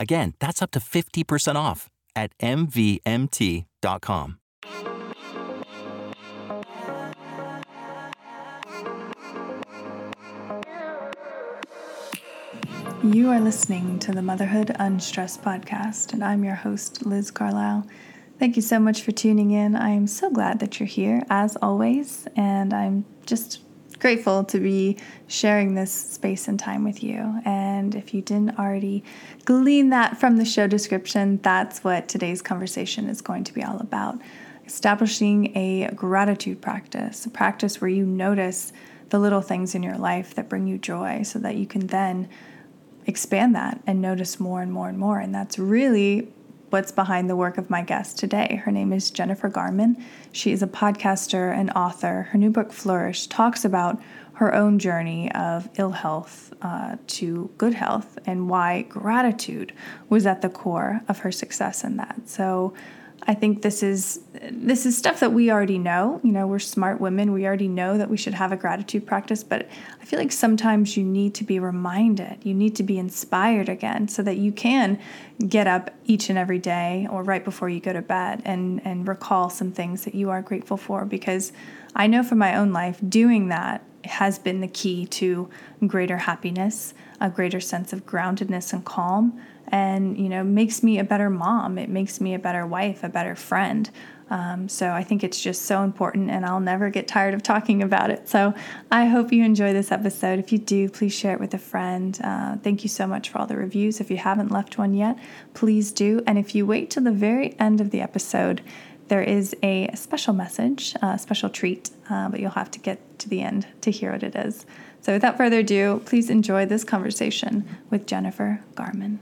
Again, that's up to 50% off at MVMT.com. You are listening to the Motherhood Unstressed podcast, and I'm your host, Liz Carlisle. Thank you so much for tuning in. I am so glad that you're here, as always, and I'm just grateful to be sharing this space and time with you. And if you didn't already glean that from the show description, that's what today's conversation is going to be all about establishing a gratitude practice, a practice where you notice the little things in your life that bring you joy so that you can then expand that and notice more and more and more. And that's really what's behind the work of my guest today. Her name is Jennifer Garman. She is a podcaster and author. Her new book, Flourish, talks about her own journey of ill health uh, to good health and why gratitude was at the core of her success in that. So, I think this is this is stuff that we already know. You know, we're smart women. We already know that we should have a gratitude practice, but I feel like sometimes you need to be reminded. You need to be inspired again so that you can get up each and every day or right before you go to bed and and recall some things that you are grateful for because I know from my own life doing that has been the key to greater happiness, a greater sense of groundedness and calm and you know makes me a better mom. It makes me a better wife a better friend. Um, so i think it's just so important and i'll never get tired of talking about it. So i hope you enjoy this episode. If you do please share it with a friend. Uh, thank you so much for all the reviews. If you haven't left one yet please do. And if you wait till the very end of the episode there is a special message a special treat uh, but you'll have to get to the end to hear what it is. So without further ado please enjoy this conversation with jennifer garman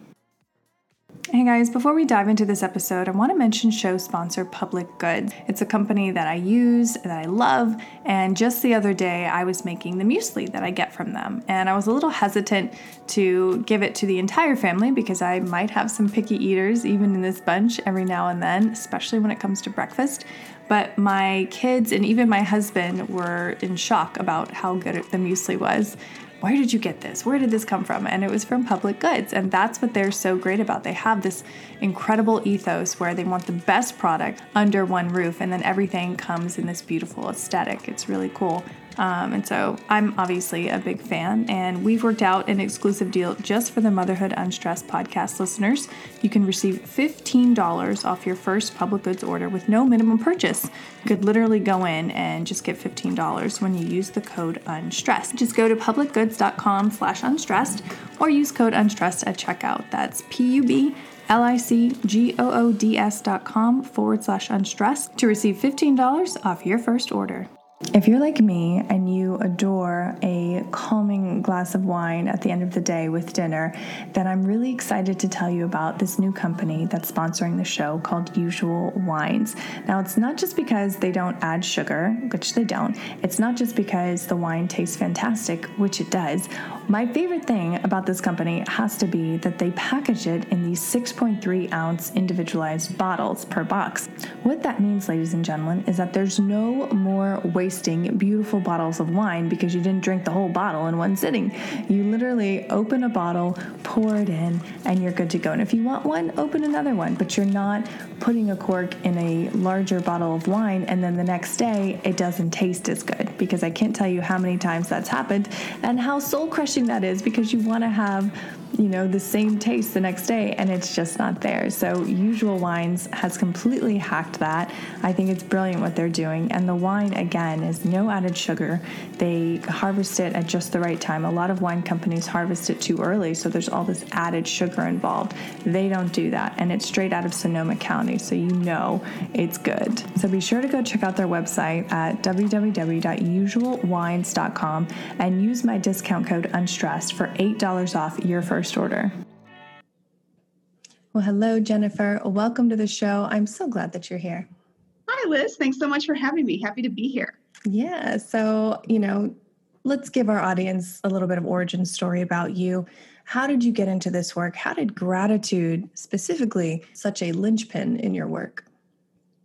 Hey guys, before we dive into this episode, I want to mention show sponsor Public Goods. It's a company that I use, that I love, and just the other day I was making the muesli that I get from them. And I was a little hesitant to give it to the entire family because I might have some picky eaters even in this bunch every now and then, especially when it comes to breakfast. But my kids and even my husband were in shock about how good the muesli was where did you get this? Where did this come from? And it was from Public Goods. And that's what they're so great about. They have this incredible ethos where they want the best product under one roof, and then everything comes in this beautiful aesthetic. It's really cool. Um, and so I'm obviously a big fan, and we've worked out an exclusive deal just for the Motherhood Unstressed podcast listeners. You can receive $15 off your first public goods order with no minimum purchase. You could literally go in and just get $15 when you use the code Unstressed. Just go to publicgoods.com slash unstressed or use code Unstressed at checkout. That's P-U-B L-I-C-G-O-O-D-S dot com forward slash unstressed to receive $15 off your first order. If you're like me and you adore a calming glass of wine at the end of the day with dinner, then I'm really excited to tell you about this new company that's sponsoring the show called Usual Wines. Now, it's not just because they don't add sugar, which they don't, it's not just because the wine tastes fantastic, which it does. My favorite thing about this company has to be that they package it in these 6.3 ounce individualized bottles per box. What that means, ladies and gentlemen, is that there's no more wasting beautiful bottles of wine because you didn't drink the whole bottle in one sitting. You literally open a bottle, pour it in, and you're good to go. And if you want one, open another one, but you're not putting a cork in a larger bottle of wine and then the next day it doesn't taste as good. because I can't tell you how many times that's happened and how soul crushing that is because you want to have you know, the same taste the next day and it's just not there. So, Usual Wines has completely hacked that. I think it's brilliant what they're doing. And the wine, again, is no added sugar. They harvest it at just the right time. A lot of wine companies harvest it too early, so there's all this added sugar involved. They don't do that. And it's straight out of Sonoma County, so you know it's good. So, be sure to go check out their website at www.usualwines.com and use my discount code UNSTRESSED for $8 off your first first order. Well, hello, Jennifer. Welcome to the show. I'm so glad that you're here. Hi, Liz. Thanks so much for having me. Happy to be here. Yeah. So, you know, let's give our audience a little bit of origin story about you. How did you get into this work? How did gratitude, specifically, such a linchpin in your work?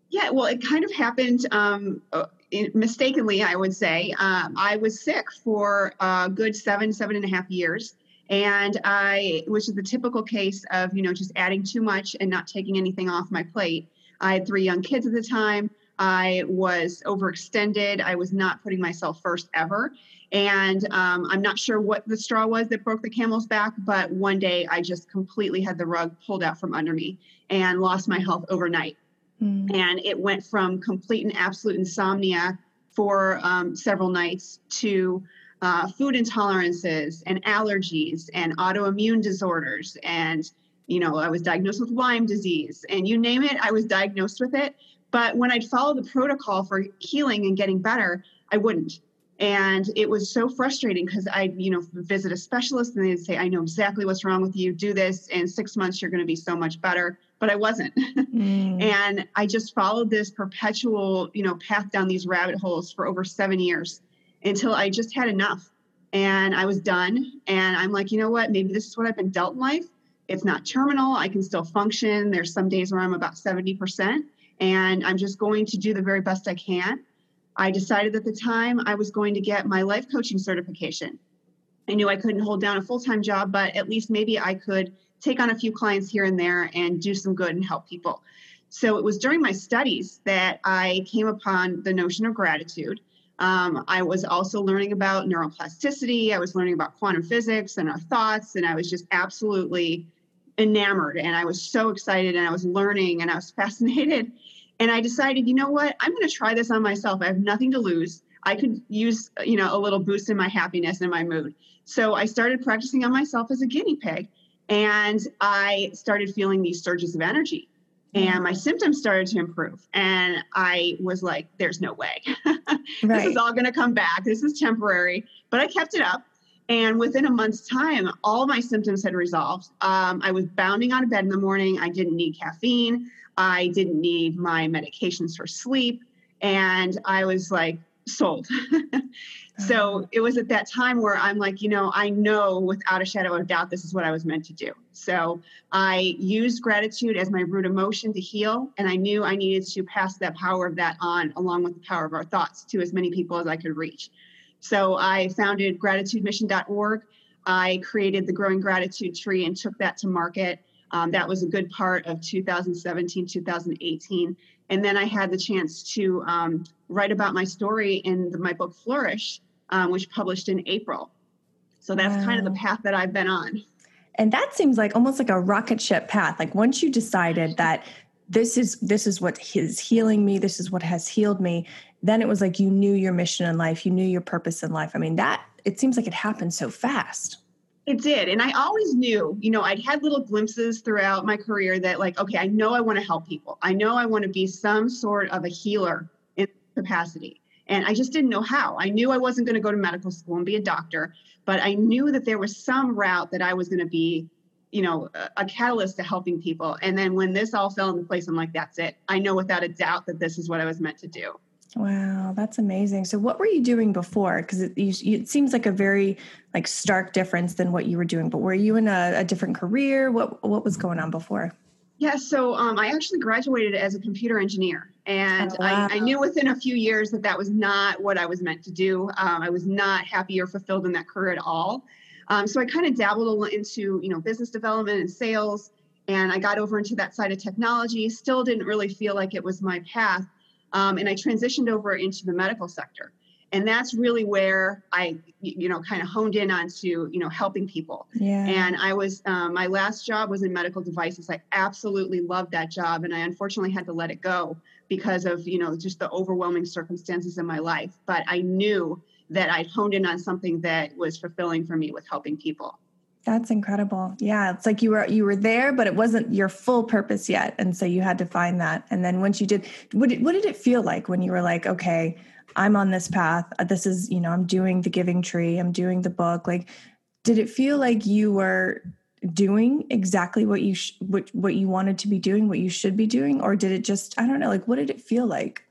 Yeah, well, it kind of happened um, uh, mistakenly, I would say. Um, I was sick for a good seven, seven and a half years and I, which is the typical case of, you know, just adding too much and not taking anything off my plate. I had three young kids at the time. I was overextended. I was not putting myself first ever. And um, I'm not sure what the straw was that broke the camel's back, but one day I just completely had the rug pulled out from under me and lost my health overnight. Mm. And it went from complete and absolute insomnia for um, several nights to uh, food intolerances and allergies and autoimmune disorders and you know i was diagnosed with lyme disease and you name it i was diagnosed with it. But when i'd follow the protocol for healing and getting better i wouldn't. And it was so frustrating because i'd you know visit a specialist and they'd say i know exactly what's wrong with you do this in six months you're going to be so much better. But i wasn't. Mm. and i just followed this perpetual you know path down these rabbit holes for over seven years until I just had enough and I was done. And I'm like, you know what? Maybe this is what I've been dealt in life. It's not terminal. I can still function. There's some days where I'm about 70%, and I'm just going to do the very best I can. I decided at the time I was going to get my life coaching certification. I knew I couldn't hold down a full time job, but at least maybe I could take on a few clients here and there and do some good and help people. So it was during my studies that I came upon the notion of gratitude. Um, I was also learning about neuroplasticity. I was learning about quantum physics and our thoughts, and I was just absolutely enamored. And I was so excited, and I was learning, and I was fascinated. And I decided, you know what? I'm going to try this on myself. I have nothing to lose. I could use, you know, a little boost in my happiness and my mood. So I started practicing on myself as a guinea pig, and I started feeling these surges of energy and my symptoms started to improve and i was like there's no way. Right. this is all going to come back. This is temporary. But i kept it up and within a month's time all my symptoms had resolved. Um, i was bounding out of bed in the morning. I didn't need caffeine. I didn't need my medications for sleep. And i was like sold So uh-huh. it was at that time where I'm like, you know, I know without a shadow of doubt this is what I was meant to do. So I used gratitude as my root emotion to heal. And I knew I needed to pass that power of that on along with the power of our thoughts to as many people as I could reach. So I founded gratitudemission.org. I created the Growing Gratitude Tree and took that to market. Um, that was a good part of 2017, 2018. And then I had the chance to um, write about my story in the, my book Flourish, um, which published in April. So that's wow. kind of the path that I've been on. And that seems like almost like a rocket ship path. Like once you decided that this is this is what is healing me, this is what has healed me, then it was like you knew your mission in life, you knew your purpose in life. I mean, that it seems like it happened so fast. It did. And I always knew, you know, I'd had little glimpses throughout my career that, like, okay, I know I want to help people. I know I want to be some sort of a healer in capacity. And I just didn't know how. I knew I wasn't going to go to medical school and be a doctor, but I knew that there was some route that I was going to be, you know, a, catalyst to helping people. And then when this all fell into place, I'm like, that's it. I know without a doubt that this is what I was meant to do. Wow, that's amazing. So, what were you doing before? Because it, it, seems like a very like stark difference than what you were doing. But were you in a, a different career? What what was going on before? Yeah, so um, I actually graduated as a computer engineer, and oh, wow. I, I, knew within a few years that that was not what I was meant to do. Um, I was not happy or fulfilled in that career at all. Um, so I kind of dabbled into you know business development and sales, and I got over into that side of technology. Still didn't really feel like it was my path. Um, and I transitioned over into the medical sector. and that's really where i you know kind of honed in onto you know helping people. Yeah. And i was um, my last job was in medical devices. I absolutely loved that job and i unfortunately had to let it go because of you know just the overwhelming circumstances in my life. But i knew that i'd honed in on something that was fulfilling for me with helping people that's incredible. Yeah, it's like you were you were there, but it wasn't your full purpose yet, and so you had to find that. And then once you did, what did, what did it feel like when you were like, okay, I'm on this path. Uh, this is you know I'm doing the Giving Tree. I'm doing the book. Like, did it feel like you were doing exactly what you sh- what what you wanted to be doing, what you should be doing, or did it just I don't know? Like, what did it feel like?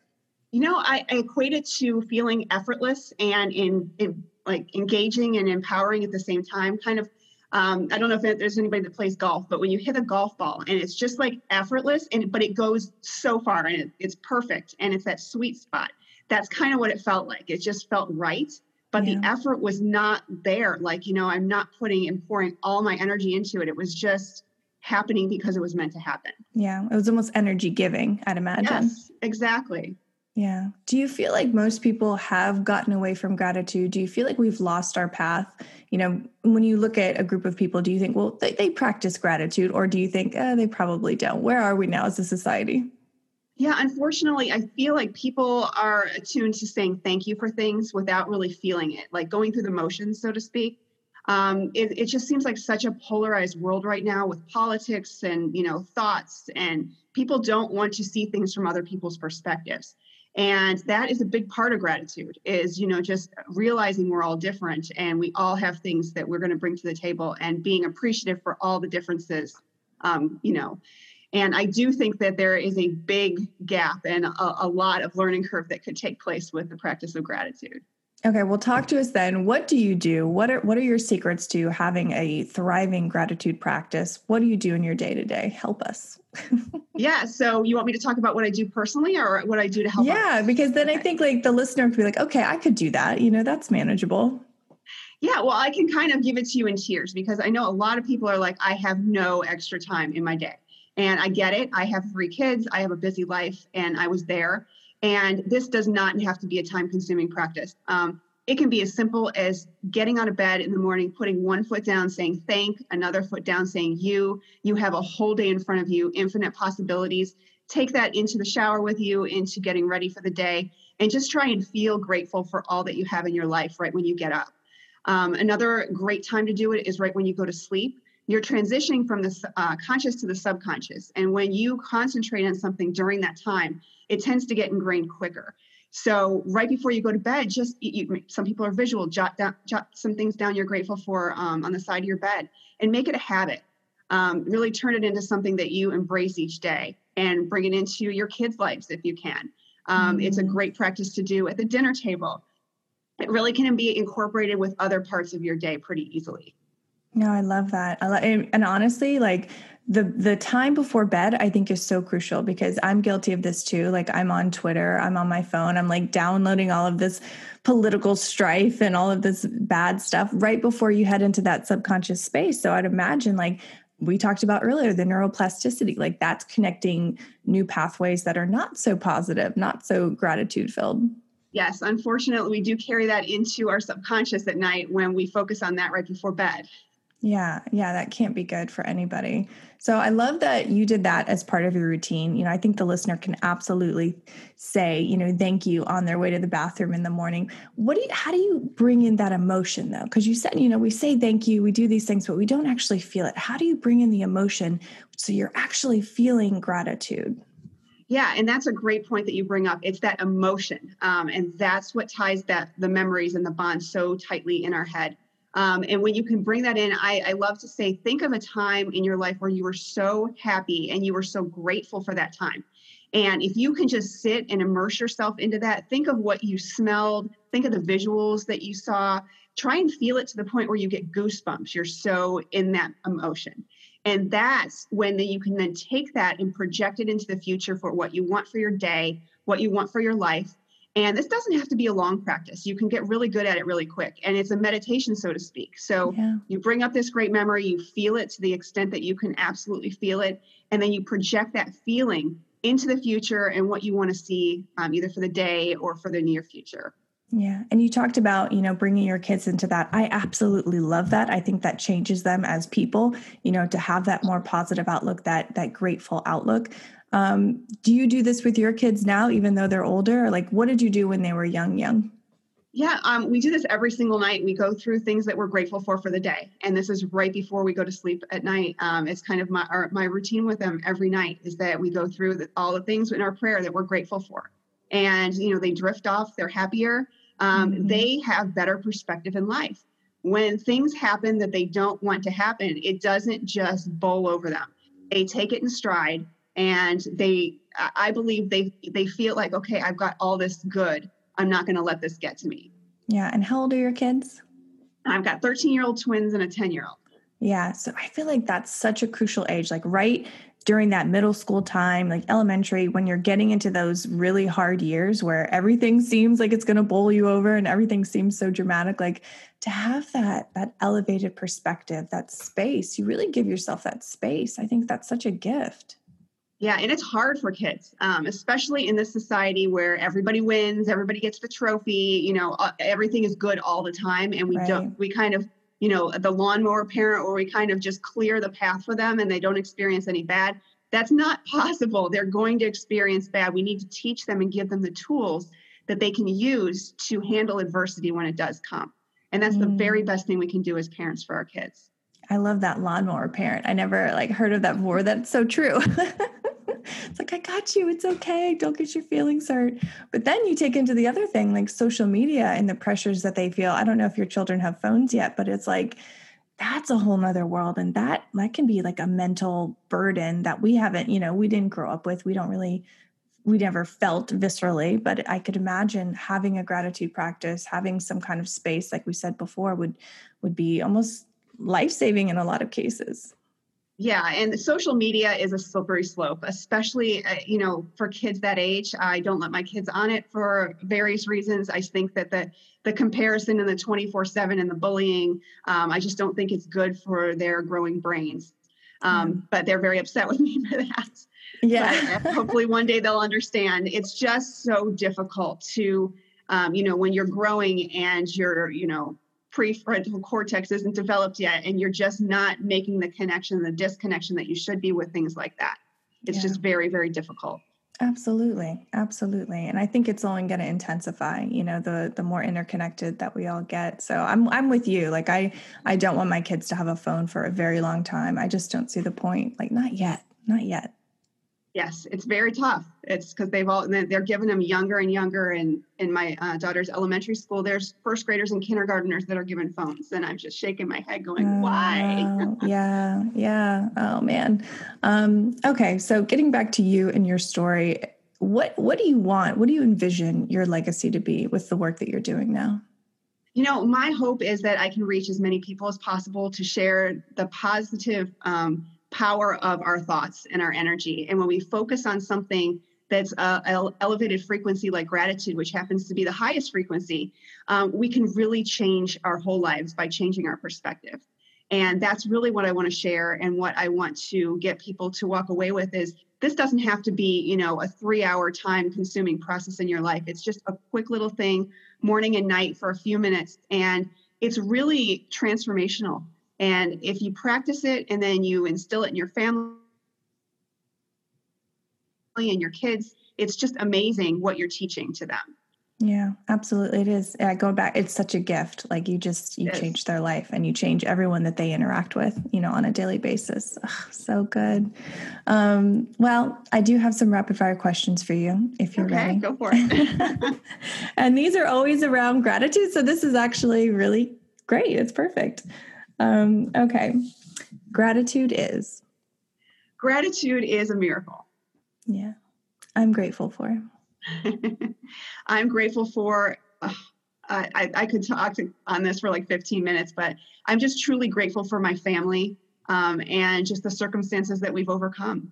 You know, I, I equate it to feeling effortless and in, in like engaging and empowering at the same time. Kind of um, I don't know if there's anybody that plays golf, but when you hit a golf ball and it's just like effortless, and but it goes so far and it, it's perfect and it's that sweet spot. That's kind of what it felt like. It just felt right, but yeah. the effort was not there. Like you know, I'm not putting and pouring all my energy into it. It was just happening because it was meant to happen. Yeah, it was almost energy giving. I'd imagine. Yes, exactly. Yeah. Do you feel like most people have gotten away from gratitude? Do you feel like we've lost our path? You know, when you look at a group of people, do you think, well, they, they practice gratitude, or do you think eh, they probably don't? Where are we now as a society? Yeah, unfortunately, I feel like people are attuned to saying thank you for things without really feeling it, like going through the motions, so to speak. Um, it, it just seems like such a polarized world right now with politics and you know thoughts, and people don't want to see things from other people's perspectives and that is a big part of gratitude is you know just realizing we're all different and we all have things that we're going to bring to the table and being appreciative for all the differences um, you know. And i do think that there is a big gap and a, a lot of learning curve that could take place with the practice of gratitude Okay, well talk to us then. What do you do? What are what are your secrets to having a thriving gratitude practice? What do you do in your day-to-day? Help us. yeah, so you want me to talk about what I do personally or what I do to help Yeah, others? because then okay. I think like the listener could be like, "Okay, I could do that." You know, that's manageable. Yeah, well, I can kind of give it to you in tiers because I know a lot of people are like, "I have no extra time in my day." And I get it. I have three kids, I have a busy life, and I was there and this does not have to be a time consuming practice. Um, it can be as simple as getting out of bed in the morning, putting one foot down, saying thank, another foot down, saying you. You have a whole day in front of you, infinite possibilities. Take that into the shower with you, into getting ready for the day, and just try and feel grateful for all that you have in your life right when you get up. Um, another great time to do it is right when you go to sleep. You're transitioning from the uh, conscious to the subconscious. And when you concentrate on something during that time, it tends to get ingrained quicker. So right before you go to bed, just you, some people are visual. Jot down, jot some things down you're grateful for um, on the side of your bed, and make it a habit. Um, really turn it into something that you embrace each day, and bring it into your kids' lives if you can. Um, mm-hmm. It's a mm-hmm. great practice to do at the dinner table. It really can be incorporated with other parts of your day pretty easily. No, I love that. I love, and, honestly, like the the time before bed i think is so crucial because i'm guilty of this too. Like i'm on twitter i'm on my phone i'm like downloading all of this political strife and all of this bad stuff right before you head into that subconscious space. So i'd imagine like we talked about earlier the neuroplasticity like that's connecting new pathways that are not so positive not so gratitude filled yes unfortunately we do carry that into our subconscious at night when we focus on that right before bed yeah, yeah, that can't be good for anybody. So I love that you did that as part of your routine. You know, I think the listener can absolutely say, you know, thank you on their way to the bathroom in the morning. What do you, how do you bring in that emotion though? Because you said, you know, we say thank you, we do these things, but we don't actually feel it. How do you bring in the emotion so you're actually feeling gratitude? Yeah, and that's a great point that you bring up. It's that emotion, um, and that's what ties that the memories and the bonds so tightly in our head. Um, and when you can bring that in, I, I love to say, think of a time in your life where you were so happy and you were so grateful for that time. And if you can just sit and immerse yourself into that, think of what you smelled, think of the visuals that you saw, try and feel it to the point where you get goosebumps. You're so in that emotion. And that's when you can then take that and project it into the future for what you want for your day, what you want for your life, and this doesn't have to be a long practice. You can get really good at it really quick. And it's a meditation, so to speak. So yeah. you bring up this great memory, you feel it to the extent that you can absolutely feel it. And then you project that feeling into the future and what you want to see um, either for the day or for the near future. Yeah. And you talked about, you know, bringing your kids into that. I absolutely love that. I think that changes them as people, you know, to have that more positive outlook, that that grateful outlook. Um, do you do this with your kids now, even though they're older? Like, what did you do when they were young, young? Yeah, um, we do this every single night. We go through things that we're grateful for for the day, and this is right before we go to sleep at night. Um, it's kind of my our, my routine with them every night is that we go through the, all the things in our prayer that we're grateful for, and you know they drift off. They're happier um, mm-hmm. they have better perspective in life. When things happen that they don't want to happen, it doesn't just bowl over them. They take it in stride and they, I believe they, they feel like, okay, I've got all this good. I'm not going to let this get to me. Yeah. And how old are your kids? I've got 13 year old twins and a 10 year old. Yeah. So I feel like that's such a crucial age, like right during that middle school time, like elementary, when you're getting into those really hard years where everything seems like it's going to bowl you over and everything seems so dramatic, like to have that that elevated perspective, that space, you really give yourself that space. I think that's such a gift. Yeah, and it's hard for kids, um, especially in this society where everybody wins, everybody gets the trophy. You know, uh, everything is good all the time, and we right. don't. We kind of you know, the lawnmower parent where we kind of just clear the path for them and they don't experience any bad. That's not possible. They're going to experience bad. We need to teach them and give them the tools that they can use to handle adversity when it does come. And that's mm. the very mm. best thing we can do as parents for our kids. I love that lawnmower parent. I never like heard of that before. That's so true. it's like, I got you. It's okay. Don't get your feelings hurt. But then you take into the other thing, like social media and the pressures that they feel. I don't know if your children have phones yet, but it's like, that's a whole nother world. And that that can be like a mental burden that we haven't, you know, we didn't grow up with. We don't really we never felt viscerally, but I could imagine having a gratitude practice, having some kind of space, like we said before, would would be almost life saving in a lot of cases. Yeah, and social media is a slippery slope, especially uh, you know for kids that age. I don't let my kids on it for various reasons. I think that the the comparison and the twenty four seven and the bullying, um, I just don't think it's good for their growing brains. Um, mm. But they're very upset with me for that. Yeah. hopefully one day they'll understand. It's just so difficult to, um, you know, when you're growing and you're, you know, prefrontal cortex isn't developed yet and you're just not making the connection the disconnection that you should be with things like that. It's yeah. just very very difficult. Absolutely absolutely. And i think it's only going to intensify you know the the more interconnected that we all get. So i'm i'm with you. Like i i don't want my kids to have a phone for a very long time. I just don't see the point. Like not yet not yet Yes, it's very tough. It's because they've all they're giving them younger and younger. And in my uh, daughter's elementary school, there's first graders and kindergartners that are given phones, and I'm just shaking my head, going, "Why?" yeah, yeah. Oh man. Um, okay, so getting back to you and your story, what what do you want? What do you envision your legacy to be with the work that you're doing now? You know, my hope is that I can reach as many people as possible to share the positive. Um, power of our thoughts and our energy. And when we focus on something that's a, elevated frequency like gratitude, which happens to be the highest frequency, um, we can really change our whole lives by changing our perspective. And that's really what I want to share and what I want to get people to walk away with is this doesn't have to be, you know, a three hour time consuming process in your life. It's just a quick little thing morning and night for a few minutes. And it's really transformational. And if you practice it and then you instill it in your family and your kids, it's just amazing what you're teaching to them. Yeah, absolutely. It is. Yeah, going back, it's such a gift. Like you just you change their life and you change everyone that they interact with, you know, on a daily basis. Ugh, so good. Um, well, I do have some rapid fire questions for you if you're okay, ready. Go for it. and these are always around gratitude. So this is actually really great. It's perfect. Um, okay. Gratitude is. Gratitude is a miracle. Yeah. I'm grateful for. I'm grateful for. Uh, I, I could talk to, on this for like 15 minutes, but I'm just truly grateful for my family um, and just the circumstances that we've overcome.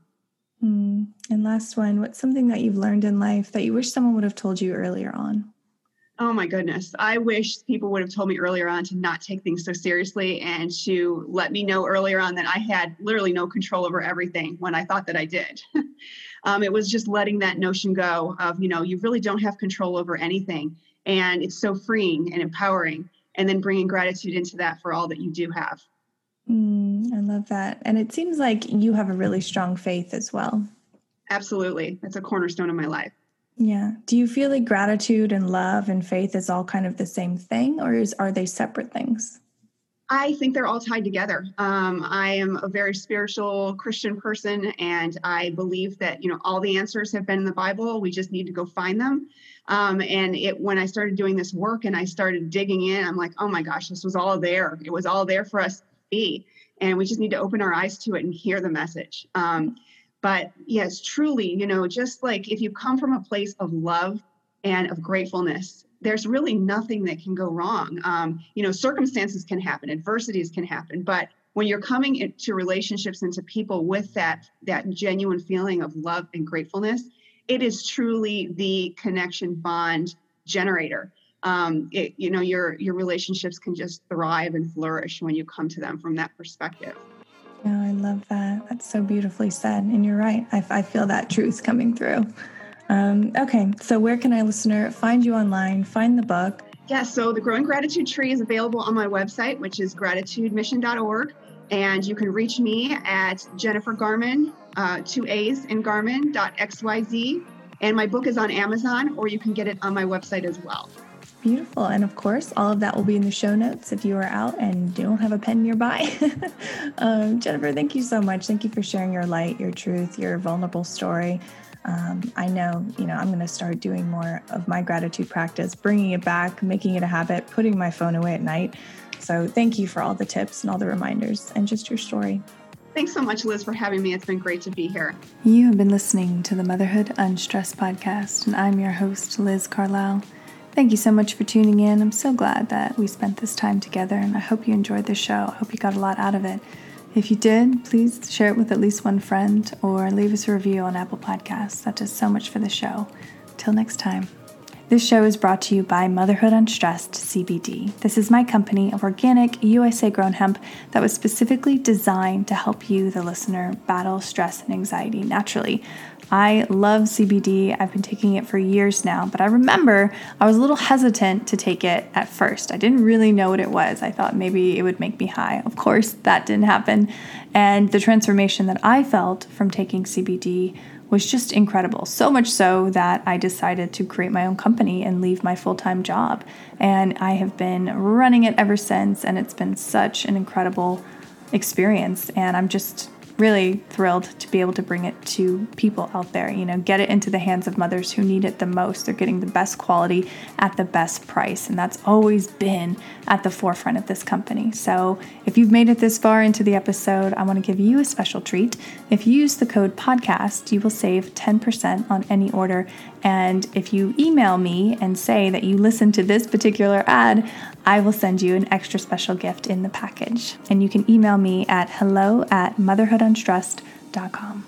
Mm. And last one, what's something that you've learned in life that you wish someone would have told you earlier on? Oh my goodness. I wish people would have told me earlier on to not take things so seriously and to let me know earlier on that I had literally no control over everything when I thought that I did. um, it was just letting that notion go of, you know, you really don't have control over anything. And it's so freeing and empowering. And then bringing gratitude into that for all that you do have. Mm, I love that. And it seems like you have a really strong faith as well. Absolutely. That's a cornerstone of my life. Yeah. Do you feel like gratitude and love and faith is all kind of the same thing, or is are they separate things? I think they're all tied together. Um, I am a very spiritual Christian person, and I believe that you know all the answers have been in the Bible. We just need to go find them. Um, and it when I started doing this work and I started digging in, I'm like, oh my gosh, this was all there. It was all there for us to be, and we just need to open our eyes to it and hear the message. Um, but yes, truly, you know, just like if you come from a place of love and of gratefulness, there's really nothing that can go wrong. Um, you know, circumstances can happen, adversities can happen, but when you're coming into relationships and to people with that that genuine feeling of love and gratefulness, it is truly the connection bond generator. Um, it, you know, your your relationships can just thrive and flourish when you come to them from that perspective. Yeah, I love that. That's so beautifully said. And you're right. I, I feel that truth coming through. Um, okay, so where can I, listener, find you online, find the book? Yeah, so the Growing Gratitude Tree is available on my website, which is gratitudemission.org. And you can reach me at Jennifer Garman, uh, two A's in Garman.xyz. And my book is on Amazon, or you can get it on my website as well. Beautiful. And of course, all of that will be in the show notes if you are out and don't have a pen nearby. um, Jennifer, thank you so much. Thank you for sharing your light, your truth, your vulnerable story. Um, I know, you know, I'm going to start doing more of my gratitude practice, bringing it back, making it a habit, putting my phone away at night. So thank you for all the tips and all the reminders and just your story. Thanks so much, Liz, for having me. It's been great to be here. You have been listening to the Motherhood Unstressed podcast, and I'm your host, Liz Carlisle. Thank you so much for tuning in. I'm so glad that we spent this time together, and I hope you enjoyed the show. I hope you got a lot out of it. If you did, please share it with at least one friend or leave us a review on Apple Podcasts. That does so much for the show. Till next time. This show is brought to you by Motherhood Unstressed CBD. This is my company of organic USA grown hemp that was specifically designed to help you, the listener, battle stress and anxiety naturally. I love CBD. I've been taking it for years now, but I remember I was a little hesitant to take it at first. I didn't really know what it was. I thought maybe it would make me high. Of course, that didn't happen. And the transformation that I felt from taking CBD was just incredible. So much so that I decided to create my own company and leave my full time job. And I have been running it ever since, and it's been such an incredible experience. And I'm just really thrilled to be able to bring it to people out there. You know, get it into the hands of mothers who need it the most. They're getting the best quality at the best price. And that's always been at the forefront of this company. So if you've made it this far into the episode, I want to give you a special treat. If you use the code podcast, you will save 10% on any order. And if you email me and say that you listen to this particular ad, I will send you an extra special gift in the package. And you can email me at hello at motherhoodunstressed.com.